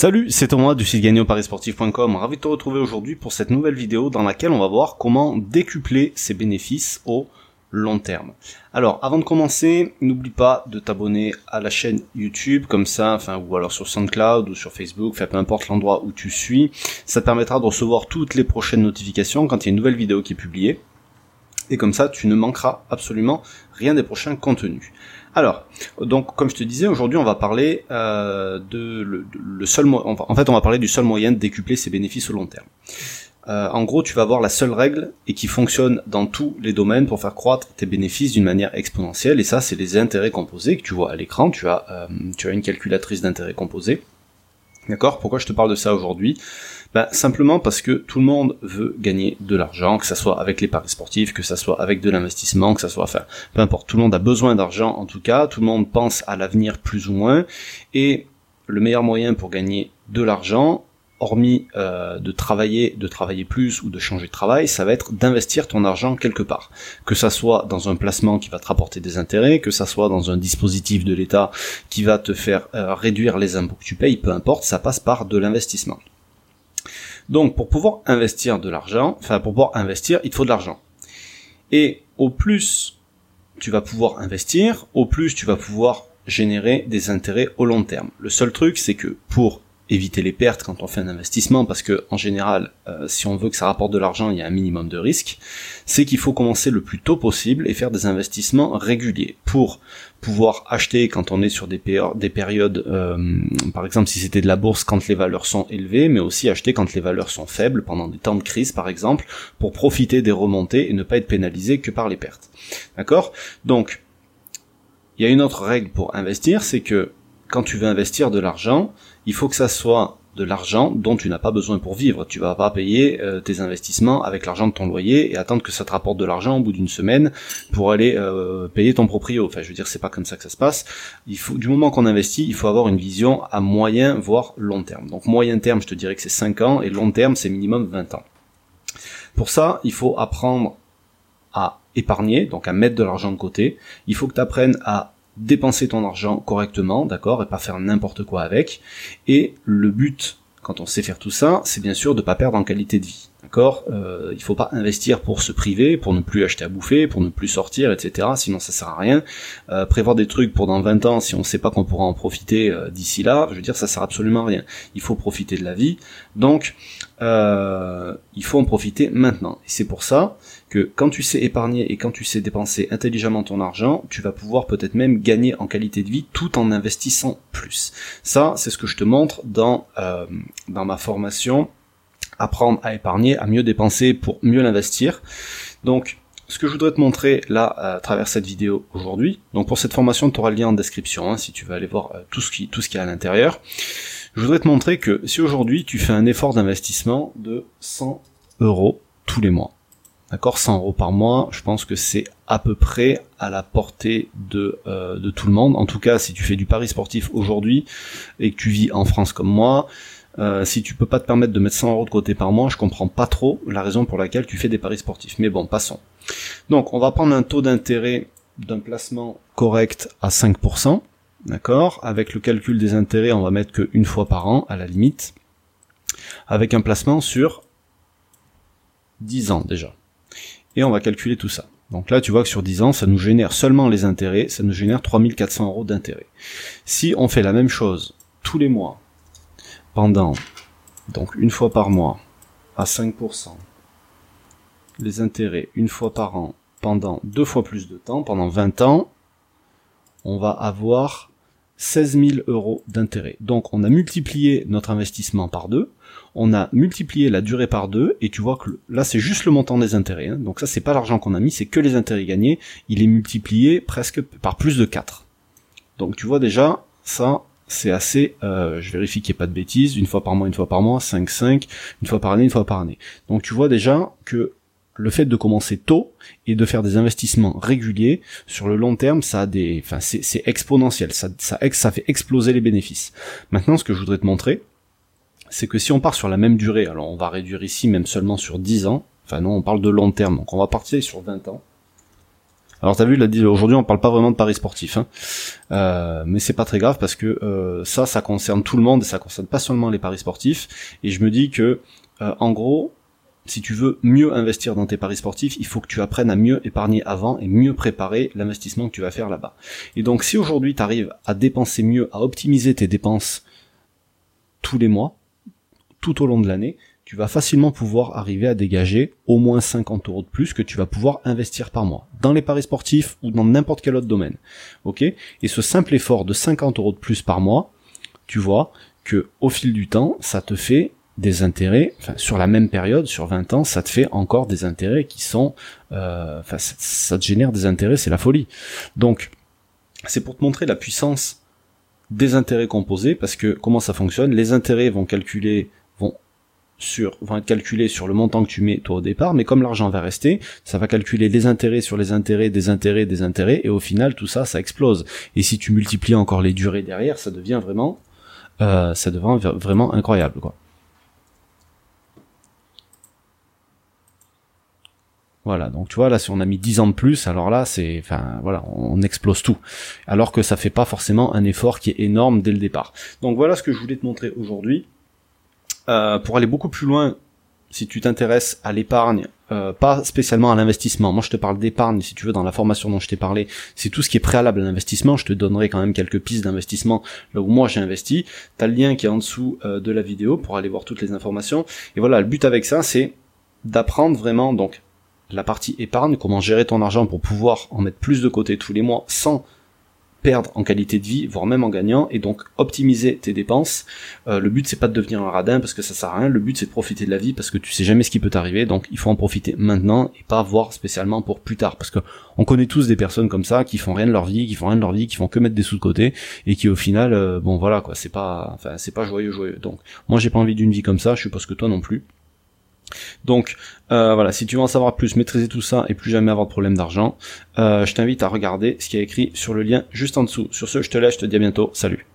Salut, c'est Thomas du site gagnantparisportif.com. Ravi de te retrouver aujourd'hui pour cette nouvelle vidéo dans laquelle on va voir comment décupler ses bénéfices au long terme. Alors, avant de commencer, n'oublie pas de t'abonner à la chaîne YouTube, comme ça, enfin, ou alors sur SoundCloud ou sur Facebook, enfin, peu importe l'endroit où tu suis. Ça te permettra de recevoir toutes les prochaines notifications quand il y a une nouvelle vidéo qui est publiée. Et comme ça, tu ne manqueras absolument rien des prochains contenus. Alors, donc comme je te disais, aujourd'hui on va parler euh, de le, seul on va parler du seul moyen de décupler ses bénéfices au long terme. Euh, en gros, tu vas avoir la seule règle et qui fonctionne dans tous les domaines pour faire croître tes bénéfices d'une manière exponentielle. Et ça, c'est les intérêts composés que tu vois à l'écran. Tu as, euh, tu as une calculatrice d'intérêts composés. D'accord? Pourquoi je te parle de ça aujourd'hui? Bah, Simplement parce que tout le monde veut gagner de l'argent, que ça soit avec les paris sportifs, que ça soit avec de l'investissement, que ça soit... Enfin, peu importe, tout le monde a besoin d'argent en tout cas, tout le monde pense à l'avenir plus ou moins, et le meilleur moyen pour gagner de l'argent, hormis euh, de travailler, de travailler plus ou de changer de travail, ça va être d'investir ton argent quelque part. Que ça soit dans un placement qui va te rapporter des intérêts, que ça soit dans un dispositif de l'État qui va te faire euh, réduire les impôts que tu payes, peu importe, ça passe par de l'investissement. Donc pour pouvoir investir de l'argent, enfin pour pouvoir investir, il te faut de l'argent. Et au plus tu vas pouvoir investir, au plus tu vas pouvoir générer des intérêts au long terme. Le seul truc, c'est que pour éviter les pertes quand on fait un investissement, parce que en général, euh, si on veut que ça rapporte de l'argent, il y a un minimum de risque, c'est qu'il faut commencer le plus tôt possible et faire des investissements réguliers. Pour pouvoir acheter quand on est sur des, des périodes, euh, par exemple si c'était de la bourse quand les valeurs sont élevées, mais aussi acheter quand les valeurs sont faibles, pendant des temps de crise par exemple, pour profiter des remontées et ne pas être pénalisé que par les pertes. D'accord? Donc, il y a une autre règle pour investir, c'est que quand tu veux investir de l'argent, il faut que ça soit de l'argent dont tu n'as pas besoin pour vivre. Tu vas pas payer euh, tes investissements avec l'argent de ton loyer et attendre que ça te rapporte de l'argent au bout d'une semaine pour aller euh, payer ton proprio. Enfin, je veux dire, c'est pas comme ça que ça se passe. Il faut, du moment qu'on investit, il faut avoir une vision à moyen voire long terme. Donc moyen terme, je te dirais que c'est 5 ans et long terme, c'est minimum 20 ans. Pour ça, il faut apprendre à épargner, donc à mettre de l'argent de côté. Il faut que tu apprennes à dépenser ton argent correctement, d'accord, et pas faire n'importe quoi avec. Et le but, quand on sait faire tout ça, c'est bien sûr de pas perdre en qualité de vie. D'accord euh, Il faut pas investir pour se priver, pour ne plus acheter à bouffer, pour ne plus sortir, etc. Sinon ça sert à rien. Euh, prévoir des trucs pour dans 20 ans si on sait pas qu'on pourra en profiter euh, d'ici là, je veux dire ça sert absolument à rien. Il faut profiter de la vie. Donc euh, il faut en profiter maintenant. Et c'est pour ça que quand tu sais épargner et quand tu sais dépenser intelligemment ton argent, tu vas pouvoir peut-être même gagner en qualité de vie tout en investissant plus. Ça, c'est ce que je te montre dans, dans ma formation apprendre à épargner, à mieux dépenser pour mieux l'investir. Donc, ce que je voudrais te montrer là à travers cette vidéo aujourd'hui, donc pour cette formation, tu auras le lien en description hein, si tu veux aller voir euh, tout ce qui tout ce qu'il y a à l'intérieur. Je voudrais te montrer que si aujourd'hui tu fais un effort d'investissement de 100 euros tous les mois, D'accord 100 euros par mois, je pense que c'est à peu près à la portée de, euh, de tout le monde. En tout cas, si tu fais du pari sportif aujourd'hui et que tu vis en France comme moi, euh, si tu peux pas te permettre de mettre 100 euros de côté par mois, je comprends pas trop la raison pour laquelle tu fais des paris sportifs. Mais bon, passons. Donc, on va prendre un taux d'intérêt d'un placement correct à 5%, d'accord? Avec le calcul des intérêts, on va mettre que une fois par an, à la limite, avec un placement sur 10 ans déjà et on va calculer tout ça. Donc là, tu vois que sur 10 ans, ça nous génère seulement les intérêts, ça nous génère 3400 euros d'intérêts. Si on fait la même chose tous les mois, pendant, donc une fois par mois, à 5%, les intérêts une fois par an, pendant deux fois plus de temps, pendant 20 ans, on va avoir 16 000 euros d'intérêt. Donc on a multiplié notre investissement par deux, on a multiplié la durée par deux, et tu vois que là c'est juste le montant des intérêts. Hein. Donc ça c'est pas l'argent qu'on a mis, c'est que les intérêts gagnés. Il est multiplié presque par plus de 4. Donc tu vois déjà, ça c'est assez, euh, je vérifie qu'il n'y ait pas de bêtises, une fois par mois, une fois par mois, 5, 5, une fois par année, une fois par année. Donc tu vois déjà que le fait de commencer tôt et de faire des investissements réguliers sur le long terme, ça a des, enfin c'est exponentiel, ça, ça, ça fait exploser les bénéfices. Maintenant, ce que je voudrais te montrer, c'est que si on part sur la même durée, alors on va réduire ici même seulement sur 10 ans, enfin non, on parle de long terme, donc on va partir sur 20 ans. Alors t'as vu, aujourd'hui on parle pas vraiment de paris sportifs, hein. euh, mais c'est pas très grave parce que euh, ça, ça concerne tout le monde et ça concerne pas seulement les paris sportifs. Et je me dis que, euh, en gros, si tu veux mieux investir dans tes paris sportifs, il faut que tu apprennes à mieux épargner avant et mieux préparer l'investissement que tu vas faire là-bas. Et donc si aujourd'hui tu arrives à dépenser mieux, à optimiser tes dépenses tous les mois, tout au long de l'année, tu vas facilement pouvoir arriver à dégager au moins 50 euros de plus que tu vas pouvoir investir par mois, dans les paris sportifs ou dans n'importe quel autre domaine. Ok? Et ce simple effort de 50 euros de plus par mois, tu vois que au fil du temps, ça te fait des intérêts, enfin, sur la même période, sur 20 ans, ça te fait encore des intérêts qui sont, euh, enfin, ça, te génère des intérêts, c'est la folie. Donc, c'est pour te montrer la puissance des intérêts composés, parce que comment ça fonctionne, les intérêts vont calculer, sur, vont être calculés sur le montant que tu mets toi au départ, mais comme l'argent va rester, ça va calculer les intérêts sur les intérêts, des intérêts, des intérêts, et au final tout ça, ça explose. Et si tu multiplies encore les durées derrière, ça devient vraiment, euh, ça devient vraiment incroyable, quoi. Voilà, donc tu vois là si on a mis 10 ans de plus, alors là c'est enfin voilà, on explose tout. Alors que ça fait pas forcément un effort qui est énorme dès le départ. Donc voilà ce que je voulais te montrer aujourd'hui. Euh, pour aller beaucoup plus loin, si tu t'intéresses à l'épargne, euh, pas spécialement à l'investissement. Moi, je te parle d'épargne, si tu veux, dans la formation dont je t'ai parlé, c'est tout ce qui est préalable à l'investissement. Je te donnerai quand même quelques pistes d'investissement là où moi j'ai investi. T'as le lien qui est en dessous euh, de la vidéo pour aller voir toutes les informations. Et voilà, le but avec ça, c'est d'apprendre vraiment donc la partie épargne, comment gérer ton argent pour pouvoir en mettre plus de côté tous les mois sans perdre en qualité de vie, voire même en gagnant, et donc optimiser tes dépenses. Euh, le but c'est pas de devenir un radin parce que ça sert à rien, le but c'est de profiter de la vie parce que tu sais jamais ce qui peut t'arriver, donc il faut en profiter maintenant et pas voir spécialement pour plus tard, parce que on connaît tous des personnes comme ça qui font rien de leur vie, qui font rien de leur vie, qui font que mettre des sous de côté et qui au final, euh, bon voilà quoi, c'est pas, c'est pas joyeux joyeux. Donc moi j'ai pas envie d'une vie comme ça, je suppose que toi non plus. Donc euh, voilà, si tu veux en savoir plus, maîtriser tout ça et plus jamais avoir de problème d'argent, euh, je t'invite à regarder ce qui est écrit sur le lien juste en dessous. Sur ce, je te laisse, je te dis à bientôt, salut